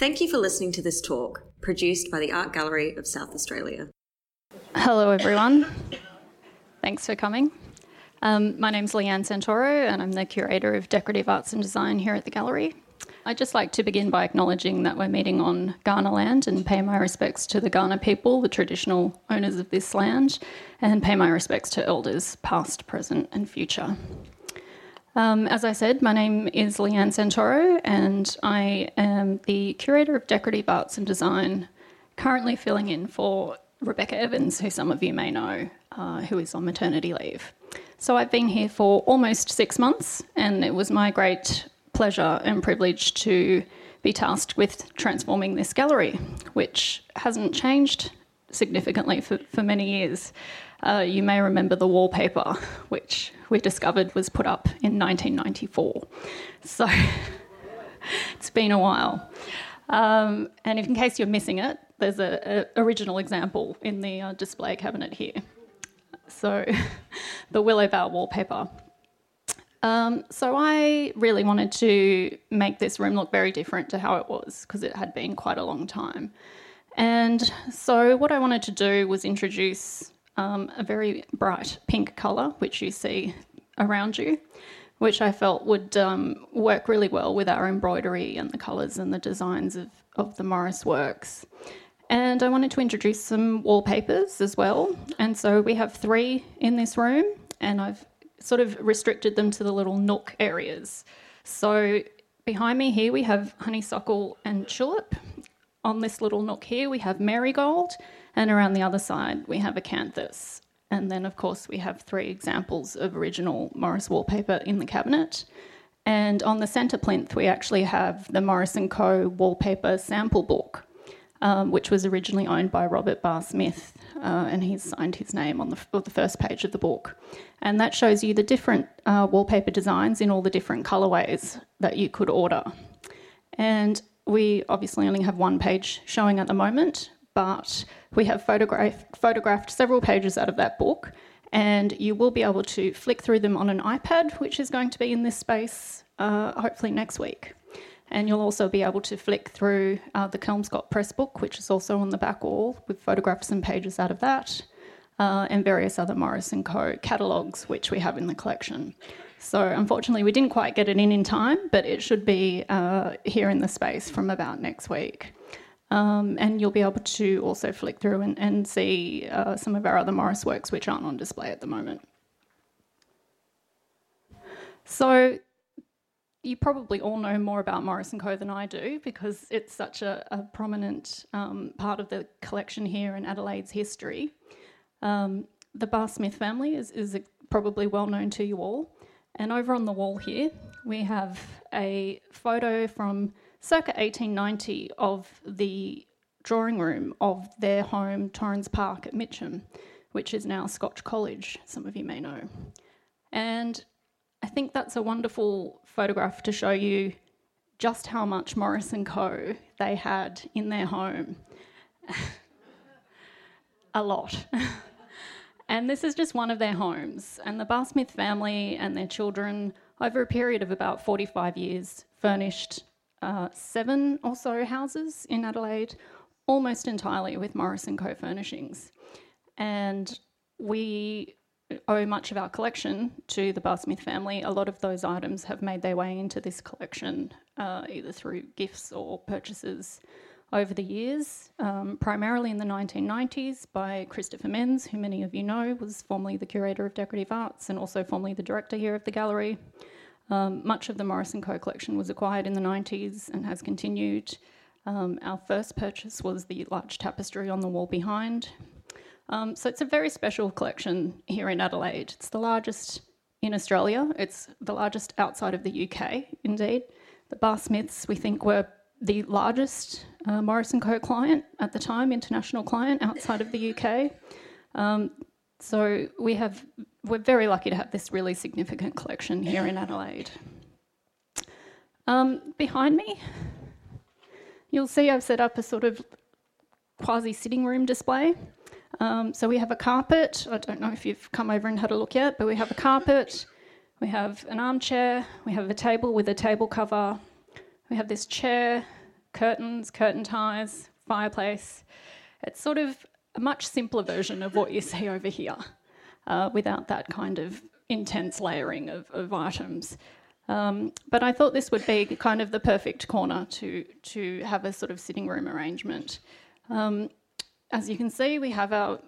Thank you for listening to this talk, produced by the Art Gallery of South Australia. Hello, everyone. Thanks for coming. Um, my name's Leanne Santoro, and I'm the curator of decorative arts and design here at the gallery. I'd just like to begin by acknowledging that we're meeting on Kaurna land and pay my respects to the Kaurna people, the traditional owners of this land, and pay my respects to elders past, present, and future. Um, as I said, my name is Leanne Santoro, and I am the curator of decorative arts and design, currently filling in for Rebecca Evans, who some of you may know, uh, who is on maternity leave. So I've been here for almost six months, and it was my great pleasure and privilege to be tasked with transforming this gallery, which hasn't changed significantly for, for many years. Uh, you may remember the wallpaper, which we discovered was put up in 1994. So it's been a while. Um, and in case you're missing it, there's an original example in the uh, display cabinet here. So the Willow Bough wallpaper. Um, so I really wanted to make this room look very different to how it was because it had been quite a long time. And so what I wanted to do was introduce um, a very bright pink colour, which you see around you, which I felt would um, work really well with our embroidery and the colours and the designs of, of the Morris works. And I wanted to introduce some wallpapers as well. And so we have three in this room, and I've sort of restricted them to the little nook areas. So behind me here we have honeysuckle and tulip. On this little nook here we have marigold, and around the other side we have acanthus. And then, of course, we have three examples of original Morris wallpaper in the cabinet. And on the centre plinth, we actually have the Morris & Co. wallpaper sample book, um, which was originally owned by Robert Barr Smith, uh, and he's signed his name on the, on the, first page of the book. And that shows you the different uh, wallpaper designs in all the different colourways that you could order. And we obviously only have one page showing at the moment, but we have photograph- photographed several pages out of that book, and you will be able to flick through them on an iPad, which is going to be in this space uh, hopefully next week. And you'll also be able to flick through uh, the Kelmscott Press book, which is also on the back wall, with photographs and pages out of that, uh, and various other Morris & Co. catalogues, which we have in the collection. So unfortunately, we didn't quite get it in in time, but it should be uh, here in the space from about next week. Um, and you'll be able to also flick through and, and see uh, some of our other Morris works which aren't on display at the moment. So you probably all know more about Morris & Co than I do because it's such a, a prominent um, part of the collection here in Adelaide's history. Um, the Barr Smith family is, is probably well known to you all. And over on the wall here, we have a photo from circa 1890 of the drawing room of their home, Torrens Park at Mitcham, which is now Scotch College, some of you may know. And I think that's a wonderful photograph to show you just how much Morris & Co. they had in their home. a lot. and this is just one of their homes. And the Barr Smith family and their children, over a period of about 45 years, furnished uh, seven or so houses in Adelaide, almost entirely with Morris & Co. furnishings. And we owe much of our collection to the Barr Smith family. A lot of those items have made their way into this collection, uh, either through gifts or purchases over the years, um, primarily in the 1990s by Christopher Menz, who many of you know was formerly the curator of decorative arts and also formerly the director here of the gallery. Um, much of the Morris & Co collection was acquired in the 90s and has continued. Um, our first purchase was the large tapestry on the wall behind. Um, so it's a very special collection here in Adelaide. It's the largest in Australia. It's the largest outside of the UK, indeed. The Barr Smiths, we think, were the largest uh, Morris & Co client at the time, international client outside of the UK. Um, so we have we're very lucky to have this really significant collection here in Adelaide. Um, behind me, you'll see I've set up a sort of quasi sitting room display. Um, so we have a carpet. I don't know if you've come over and had a look yet, but we have a carpet. We have an armchair. We have a table with a table cover. We have this chair curtains, curtain ties, fireplace. It's sort of a much simpler version of what you see over here uh, without that kind of intense layering of, of items. Um, but I thought this would be kind of the perfect corner to, to have a sort of sitting room arrangement. Um, as you can see, we have our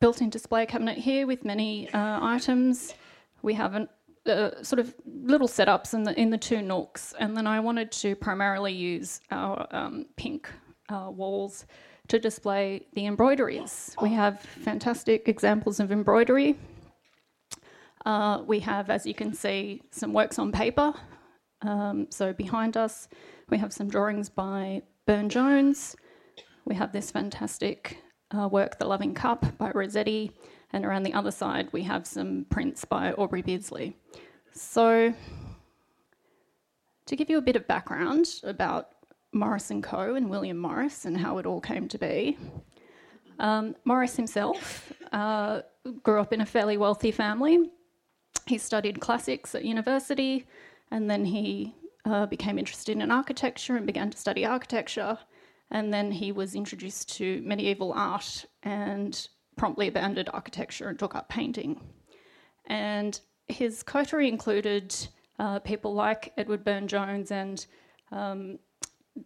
built-in display cabinet here with many uh, items. We have an, uh, sort of little setups in the in the two nooks, and then I wanted to primarily use our um, pink uh, walls to display the embroideries. We have fantastic examples of embroidery. Uh, we have, as you can see, some works on paper. Um, so behind us, we have some drawings by Burne Jones. We have this fantastic uh, work, The Loving Cup by Rossetti, and around the other side, we have some prints by Aubrey Beardsley. So, to give you a bit of background about Morris & Co. and William Morris and how it all came to be. Um, Morris himself uh, grew up in a fairly wealthy family. He studied classics at university and then he uh, became interested in architecture and began to study architecture. And then he was introduced to medieval art and promptly abandoned architecture and took up painting. And his coterie included uh, people like Edward Burne Jones and um,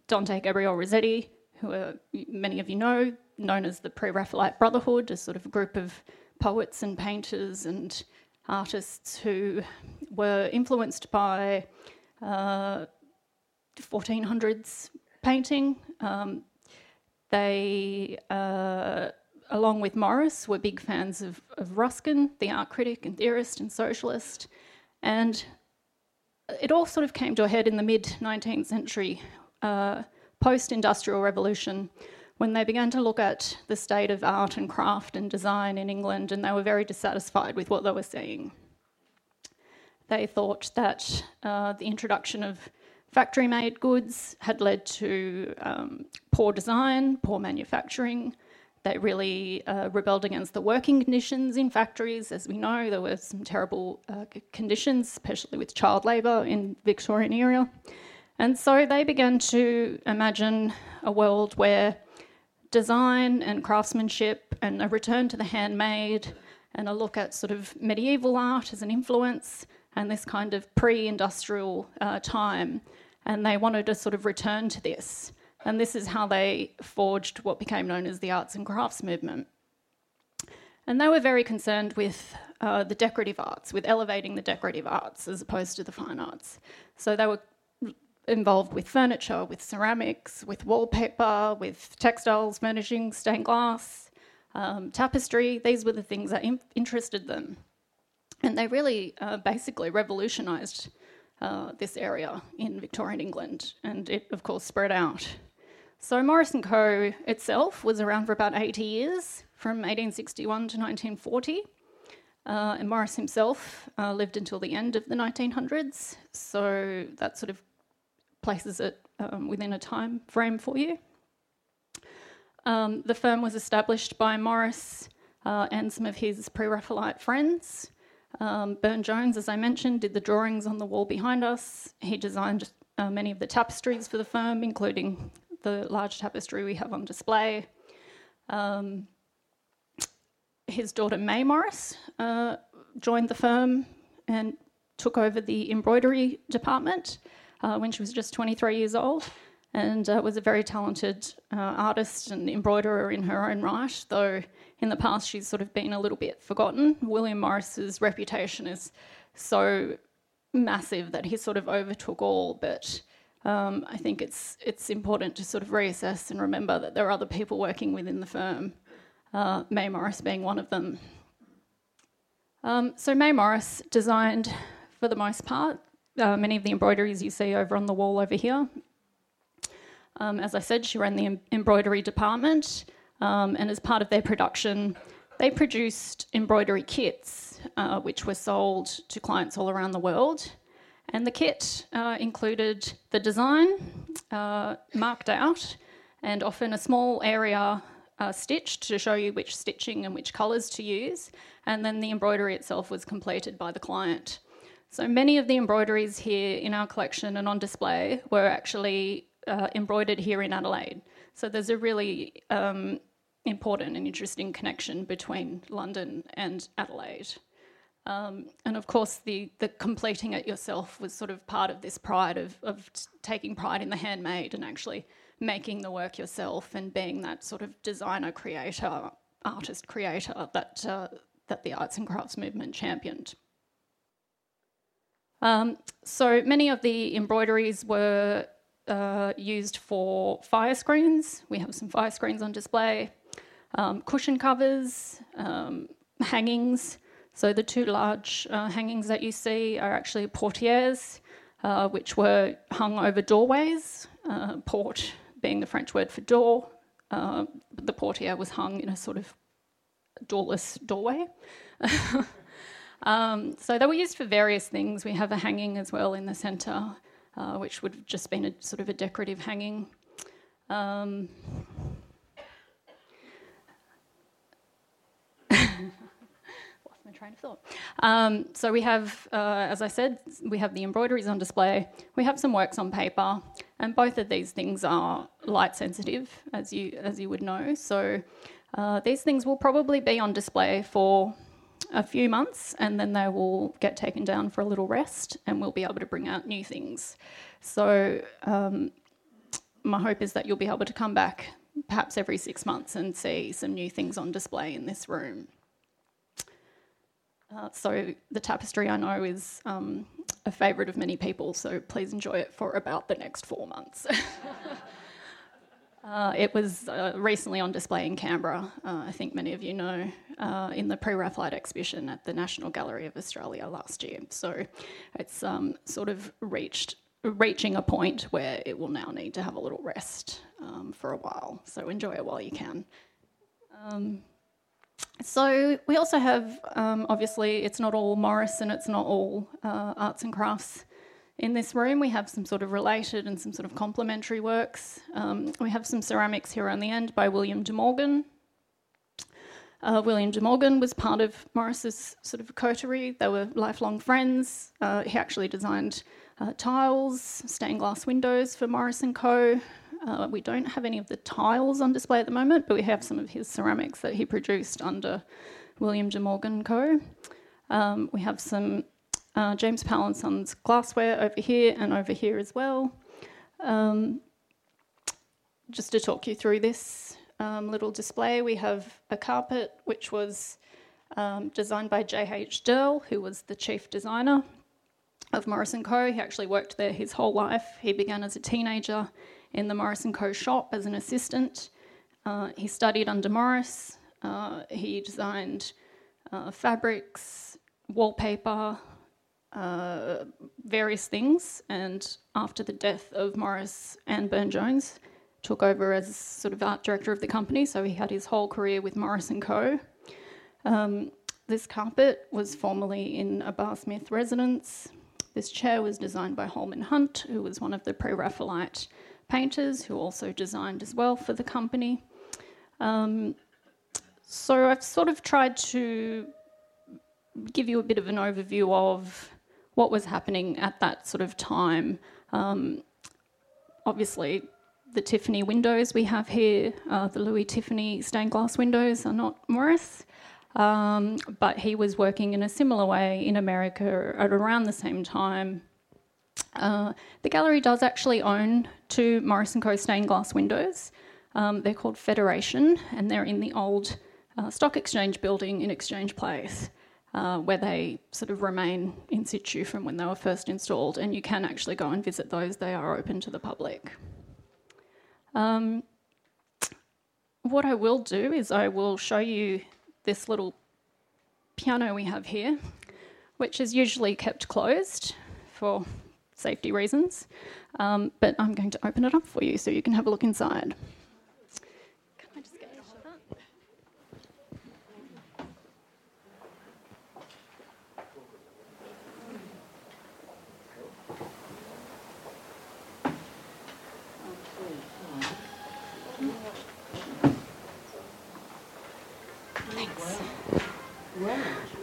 Dante Gabriel Rossetti, who are, many of you know, known as the Pre Raphaelite Brotherhood, a sort of group of poets and painters and artists who were influenced by uh, 1400s painting. Um, they, uh, along with Morris, were big fans of, of Ruskin, the art critic and theorist and socialist. And it all sort of came to a head in the mid 19th century uh, post industrial revolution when they began to look at the state of art and craft and design in England, and they were very dissatisfied with what they were seeing. They thought that uh, the introduction of factory made goods had led to um, poor design, poor manufacturing. They really uh, rebelled against the working conditions in factories. As we know, there were some terrible uh, conditions, especially with child labour in Victorian era. And so they began to imagine a world where design and craftsmanship and a return to the handmade and a look at sort of medieval art as an influence and this kind of pre industrial uh, time. And they wanted to sort of return to this. And this is how they forged what became known as the arts and crafts movement. And they were very concerned with uh, the decorative arts, with elevating the decorative arts as opposed to the fine arts. So they were involved with furniture, with ceramics, with wallpaper, with textiles, furnishings, stained glass, um, tapestry. These were the things that in- interested them. And they really uh, basically revolutionised uh, this area in Victorian England, and it, of course, spread out. So Morris & Co. itself was around for about 80 years, from 1861 to 1940. Uh, and Morris himself uh, lived until the end of the 1900s, so that sort of places it um, within a time frame for you. Um, the firm was established by Morris uh, and some of his pre Raphaelite friends. Um, Burne Jones, as I mentioned, did the drawings on the wall behind us. He designed uh, many of the tapestries for the firm, including the large tapestry we have on display. Um, his daughter May Morris uh, joined the firm and took over the embroidery department uh, when she was just 23 years old and uh, was a very talented uh, artist and embroiderer in her own right, though in the past she's sort of been a little bit forgotten. William Morris's reputation is so massive that he sort of overtook all, but um, I think it's it's important to sort of reassess and remember that there are other people working within the firm, uh, Morris being one of them. Um, so May Morris designed, for the most part, uh, many of the embroideries you see over on the wall over here. Um, as I said, she ran the em- embroidery department, um, and as part of their production, they produced embroidery kits, uh, which were sold to clients all around the world. And the kit uh, included the design uh, marked out and often a small area uh, stitched to show you which stitching and which colours to use. And then the embroidery itself was completed by the client. So many of the embroideries here in our collection and on display were actually uh, embroidered here in Adelaide. So there's a really um, important and interesting connection between London and Adelaide. Um, and of course, the, the completing it yourself was sort of part of this pride of, of taking pride in the handmade and actually making the work yourself and being that sort of designer creator, artist creator that, uh, that the arts and crafts movement championed. Um, so many of the embroideries were uh, used for fire screens. We have some fire screens on display, um, cushion covers, um, hangings. So the two large uh, hangings that you see are actually portieres, uh, which were hung over doorways. Uh, port being the French word for door. Uh, the portiere was hung in a sort of doorless doorway. um, so they were used for various things. We have a hanging as well in the centre, uh, which would have just been a sort of a decorative hanging. Um, train of thought. Um, so we have, uh, as I said, we have the embroideries on display. We have some works on paper, and both of these things are light sensitive, as you as you would know. So uh, these things will probably be on display for a few months, and then they will get taken down for a little rest, and we'll be able to bring out new things. So um, my hope is that you'll be able to come back perhaps every six months and see some new things on display in this room. Uh, so the tapestry I know is um, a favourite of many people, so please enjoy it for about the next four months. uh, it was uh, recently on display in Canberra, uh, I think many of you know, uh, in the Pre-Raphaelite exhibition at the National Gallery of Australia last year. So it's um, sort of reached reaching a point where it will now need to have a little rest um, for a while. So enjoy it while you can. Um, so we also have, um, obviously, it's not all Morris and it's not all uh, arts and crafts. In this room, we have some sort of related and some sort of complementary works. Um, we have some ceramics here on the end by William de Morgan. Uh, William de Morgan was part of Morris's sort of coterie. They were lifelong friends. Uh, he actually designed uh, tiles, stained glass windows for Morris and Co. Uh, we don't have any of the tiles on display at the moment, but we have some of his ceramics that he produced under William de Morgan Co. Um, we have some uh, James Powell and Sons glassware over here and over here as well. Um, just to talk you through this um, little display, we have a carpet which was um, designed by J.H. Dearle, who was the chief designer of Morris & Co. He actually worked there his whole life. He began as a teenager in the Morris & Co. shop as an assistant. Uh, he studied under Morris. Uh, he designed uh, fabrics, wallpaper, uh, various things. And after the death of Morris, Anne Burne-Jones took over as sort of art director of the company. So he had his whole career with Morris & Co. Um, this carpet was formerly in a Barr Smith residence. This chair was designed by Holman Hunt, who was one of the pre Raphaelite painters who also designed as well for the company. Um, so I've sort of tried to give you a bit of an overview of what was happening at that sort of time. Um, obviously, the Tiffany windows we have here, uh, the Louis Tiffany stained glass windows, are not Morris. Um, but he was working in a similar way in America at around the same time. Uh, the gallery does actually own two Morris & Co stained glass windows. Um, they're called Federation, and they're in the old uh, stock exchange building in Exchange Place, uh, where they sort of remain in situ from when they were first installed. And you can actually go and visit those; they are open to the public. Um, what I will do is I will show you this little piano we have here, which is usually kept closed for safety reasons, um, but I'm going to open it up for you so you can have a look inside.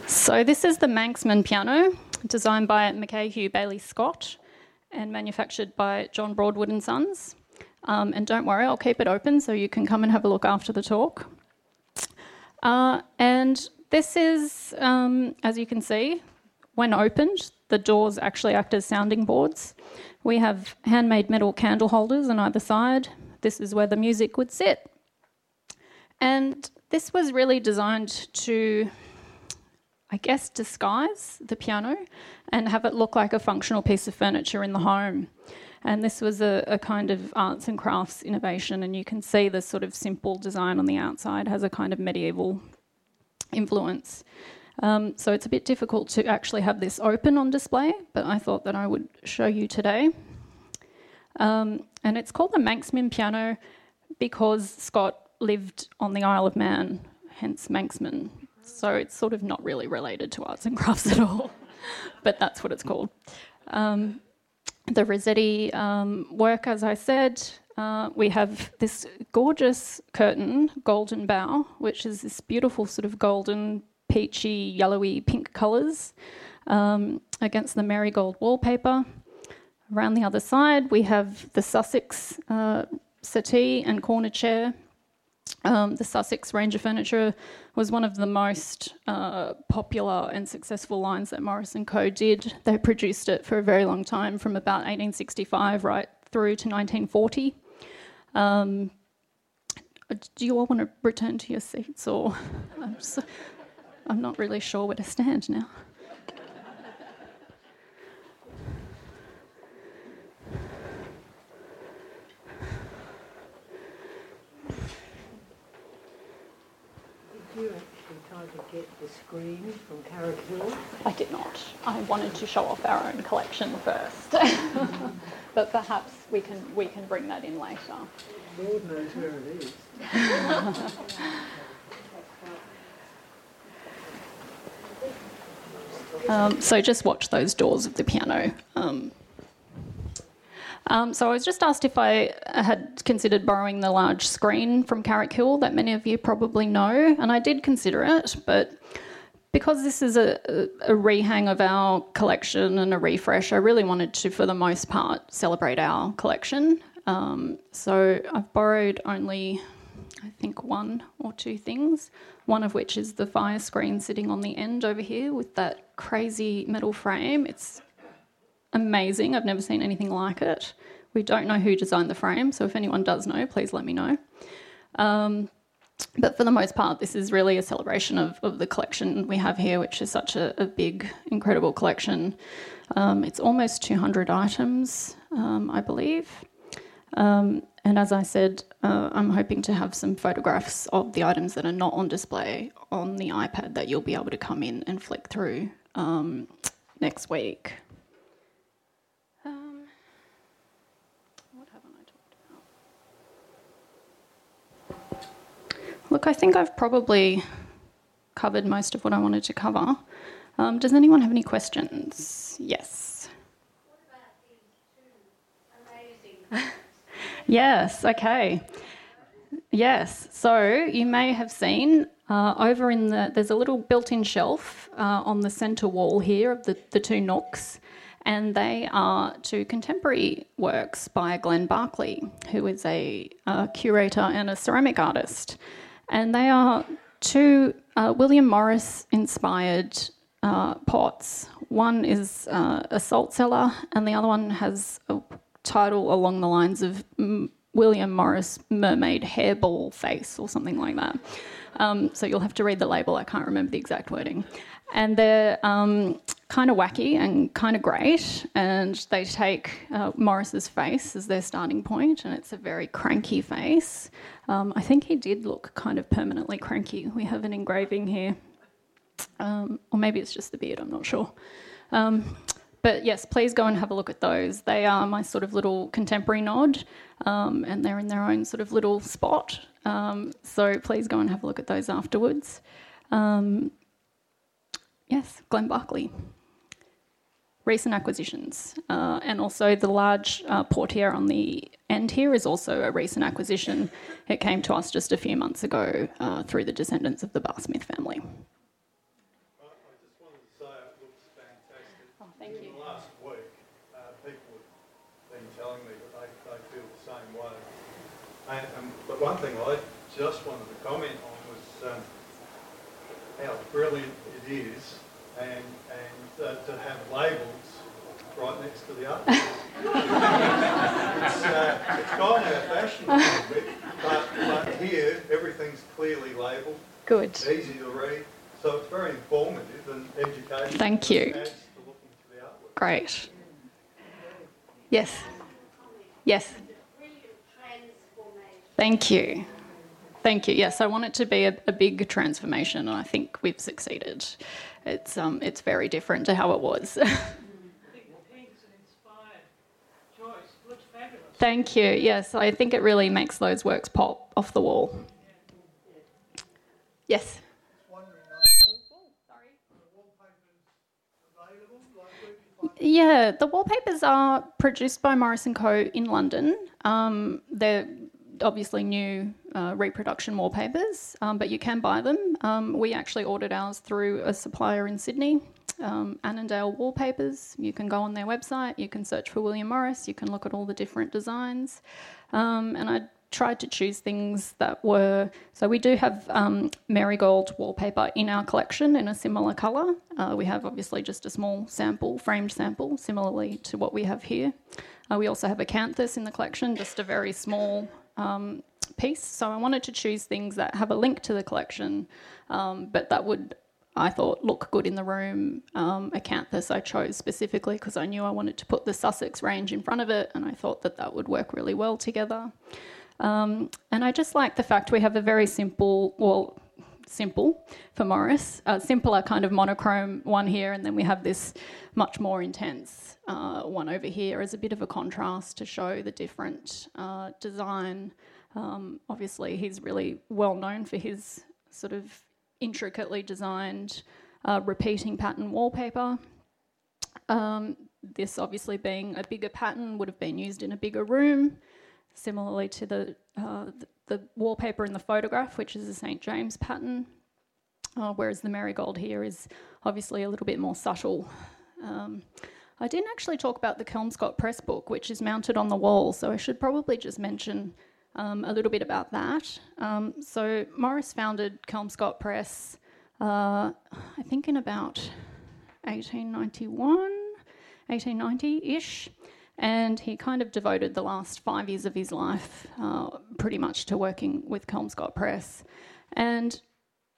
So this is the Manxman piano, designed by Mackay Hugh Baillie Scott and manufactured by John Broadwood and Sons. Um, and don't worry, I'll keep it open so you can come and have a look after the talk. Uh, and this is, um, as you can see, when opened, the doors actually act as sounding boards. We have handmade metal candle holders on either side. This is where the music would sit. And this was really designed to, I guess, disguise the piano and have it look like a functional piece of furniture in the home. And this was a, a, kind of arts and crafts innovation, and you can see the sort of simple design on the outside has a kind of medieval influence. Um, so it's a bit difficult to actually have this open on display, but I thought that I would show you today. Um, and it's called the Manxman piano because Scott lived on the Isle of Man, hence Manxman. So it's sort of not really related to arts and crafts at all, but that's what it's called. Um, the Rossetti um, work, as I said, uh, we have this gorgeous curtain, Golden Bough, which is this beautiful sort of golden peachy, yellowy, pink colours um, against the marigold wallpaper. Around the other side, we have the Sussex uh, settee and corner chair. Um, the Sussex range of furniture was one of the most uh, popular and successful lines that Morris & Co. did. They produced it for a very long time, from about 1865 right through to 1940. Um, do you all want to return to your seats, or I'm I'm not really sure where to stand now. To get the screen from Carrick Hill? I did not. I wanted to show off our own collection first. but perhaps we can we can bring that in later. Lord knows where it is. Um, so just watch those doors of the piano. Um, um, so I was just asked if I had considered borrowing the large screen from Carrick Hill that many of you probably know, and I did consider it, but because this is a, a, rehang of our collection and a refresh, I really wanted to, for the most part, celebrate our collection. Um, so I've borrowed only, I think, one or two things, one of which is the fire screen sitting on the end over here with that crazy metal frame. It's amazing. I've never seen anything like it. We don't know who designed the frame, so if anyone does know, please let me know. Um, but for the most part, this is really a celebration of, of the collection we have here, which is such a, a big, incredible collection. Um, it's almost 200 items, um, I believe. Um, and as I said, uh, I'm hoping to have some photographs of the items that are not on display on the iPad that you'll be able to come in and flick through um, next week. Um, what haven't I talked about? Look, I think I've probably covered most of what I wanted to cover. Um, does anyone have any questions? Yes. yes, okay. Yes, so you may have seen uh, over in the, there's a little built in shelf uh, on the centre wall here of the, the two nooks, and they are two contemporary works by Glenn Barclay, who is a, a curator and a ceramic artist. And they are two uh, William Morris inspired uh, pots. One is uh, a salt cellar, and the other one has a title along the lines of William Morris Mermaid Hairball Face or something like that. Um, so you'll have to read the label. I can't remember the exact wording. And they're um, kind of wacky and kind of great. And they take uh, Morris's face as their starting point, and it's a very cranky face. Um, I think he did look kind of permanently cranky. We have an engraving here, um, or maybe it's just the beard. I'm not sure. Um, but yes, please go and have a look at those. They are my sort of little contemporary nod, um, and they're in their own sort of little spot. Um, so please go and have a look at those afterwards. Um, yes, Glenn Barclay. Recent acquisitions, uh, and also the large uh, portiere on the end here is also a recent acquisition. It came to us just a few months ago uh, through the descendants of the Barr Smith family. Thank you. Last week, people have been telling me that they, they feel the same way. And, um, but one thing I just wanted to comment on was um, how brilliant it is and, and uh, to have labels right next to the art. it's, uh, it's gone out of fashion a little bit, but, but here everything's clearly labelled, Good. easy to read, so it's very informative and educational. Thank you. It adds to looking to the artwork. Great. Yes. Yes. Thank you. Thank you. Yes, I want it to be a, a big transformation, and I think we've succeeded. It's um, it's very different to how it was. I think the pink's an inspired choice. Looks fabulous. Thank you. Yes, I think it really makes those works pop off the wall. Yes. Yeah, the wallpapers are produced by Morris & Co. in London. Um, they're obviously new uh, reproduction wallpapers, um, but you can buy them. Um, we actually ordered ours through a supplier in Sydney, um, Annandale Wallpapers. You can go on their website, you can search for William Morris, you can look at all the different designs. Um, and I tried to choose things that were so we do have um, marigold wallpaper in our collection in a similar colour. Uh, we have obviously just a small sample, framed sample, similarly to what we have here. Uh, we also have acanthus in the collection, just a very small um, piece. So I wanted to choose things that have a link to the collection, um, but that would, I thought, look good in the room. Um, acanthus I chose specifically because I knew I wanted to put the Sussex range in front of it, and I thought that that would work really well together. Um, and I just like the fact we have a very simple, well, simple for Morris, a simpler kind of monochrome one here, and then we have this much more intense uh, one over here as a bit of a contrast to show the different uh, design. Um, obviously, he's really well known for his sort of intricately designed uh, repeating pattern wallpaper. Um, this obviously being a bigger pattern would have been used in a bigger room similarly to the, uh, the, the, wallpaper in the photograph, which is a St. James pattern, uh, whereas the marigold here is obviously a little bit more subtle. Um, I didn't actually talk about the Kelmscott Press book, which is mounted on the wall, so I should probably just mention um, a little bit about that. Um, so Morris founded Kelmscott Press, uh, I think in about 1891, 1890 ish and he kind of devoted the last five years of his life uh, pretty much to working with Kelmscott Press. And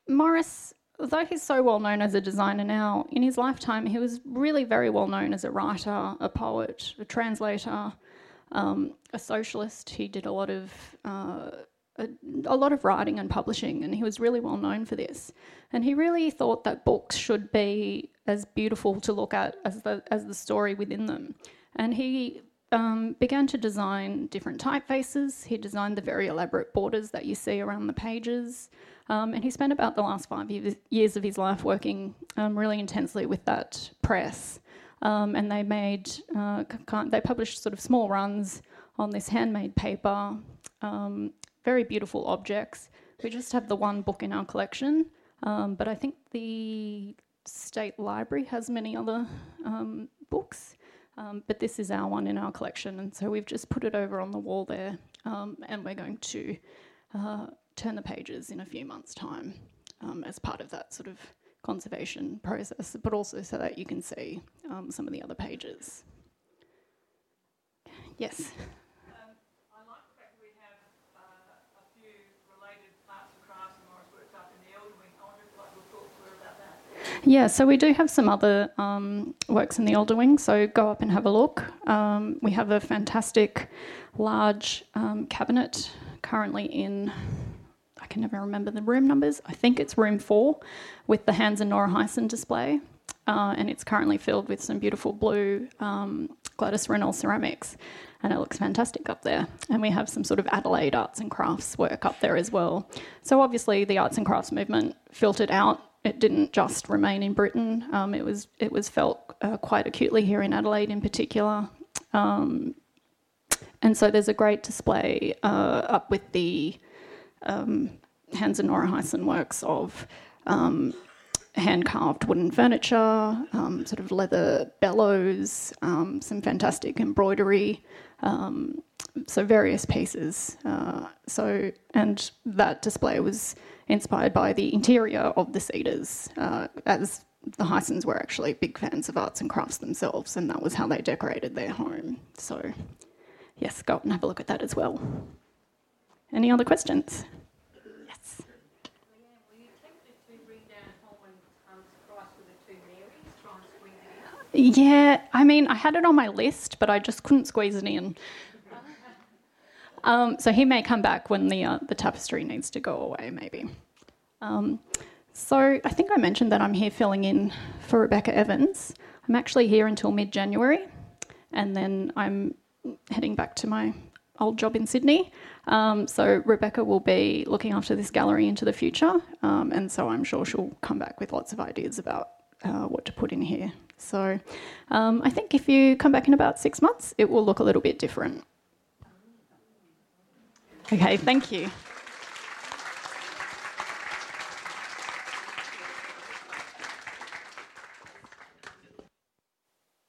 Morris, though he's so well known as a designer now, in his lifetime he was really very well known as a writer, a poet, a translator, um, a socialist. He did a lot of uh, a, a, lot of writing and publishing, and he was really well known for this. And he really thought that books should be as beautiful to look at as the as the story within them. And he um, began to design different typefaces. He designed the very elaborate borders that you see around the pages. Um, and he spent about the last five years of his life working um, really intensely with that press. Um, and they made, uh, they published sort of small runs on this handmade paper, um, very beautiful objects. We just have the one book in our collection, um, but I think the State Library has many other books. Um, but this is our one in our collection, and so we've just put it over on the wall there, um, and we're going to uh, turn the pages in a few months' time um, as part of that sort of conservation process, but also so that you can see um, some of the other pages. Yes. Yeah, so we do have some other um, works in the older wing, so go up and have a look. Um, we have a fantastic large um, cabinet currently in, I can never remember the room numbers, I think it's room four with the Hans and Nora Heysen display. Uh, and it's currently filled with some beautiful blue um, Gladys Reynell ceramics and it looks fantastic up there. And we have some sort of Adelaide arts and crafts work up there as well. So obviously the arts and crafts movement filtered out it didn't just remain in Britain. Um, it was it was felt uh, quite acutely here in Adelaide, in particular. Um, and so there's a great display uh, up with the um, Hans and Nora Heysen works of um, hand carved wooden furniture, um, sort of leather bellows, um, some fantastic embroidery. So various pieces. Uh, so and that display was inspired by the interior of the Cedars, uh, as the Heysens were actually big fans of arts and crafts themselves, and that was how they decorated their home. So, yes, go and have a look at that as well. Any other questions? Yes. Yeah, I mean, I had it on my list, but I just couldn't squeeze it in. Um, so he may come back when the uh, the tapestry needs to go away, maybe. Um, so I think I mentioned that I'm here filling in for Rebecca Evans. I'm actually here until mid January, and then I'm heading back to my old job in Sydney. Um, so Rebecca will be looking after this gallery into the future, um, and so I'm sure she'll come back with lots of ideas about uh, what to put in here. So um, I think if you come back in about six months, it will look a little bit different. Okay, thank you.